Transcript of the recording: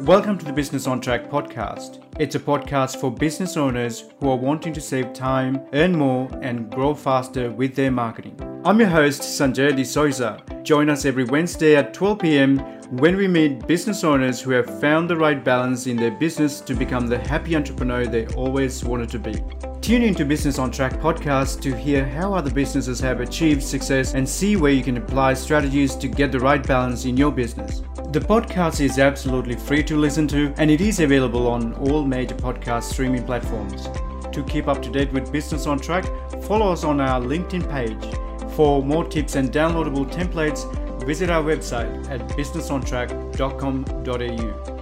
Welcome to the Business on Track podcast. It's a podcast for business owners who are wanting to save time, earn more, and grow faster with their marketing. I'm your host, Sanjaya De Zoysa. Join us every Wednesday at 12 p.m. when we meet business owners who have found the right balance in their business to become the happy entrepreneur they always wanted to be. Tune in to Business on Track podcast to hear how other businesses have achieved success and see where you can apply strategies to get the right balance in your business. The podcast is absolutely free to listen to and it is available on all major podcast streaming platforms. To keep up to date with Business on Track, follow us on our LinkedIn page. For more tips and downloadable templates, visit our website at businessontrack.com.au.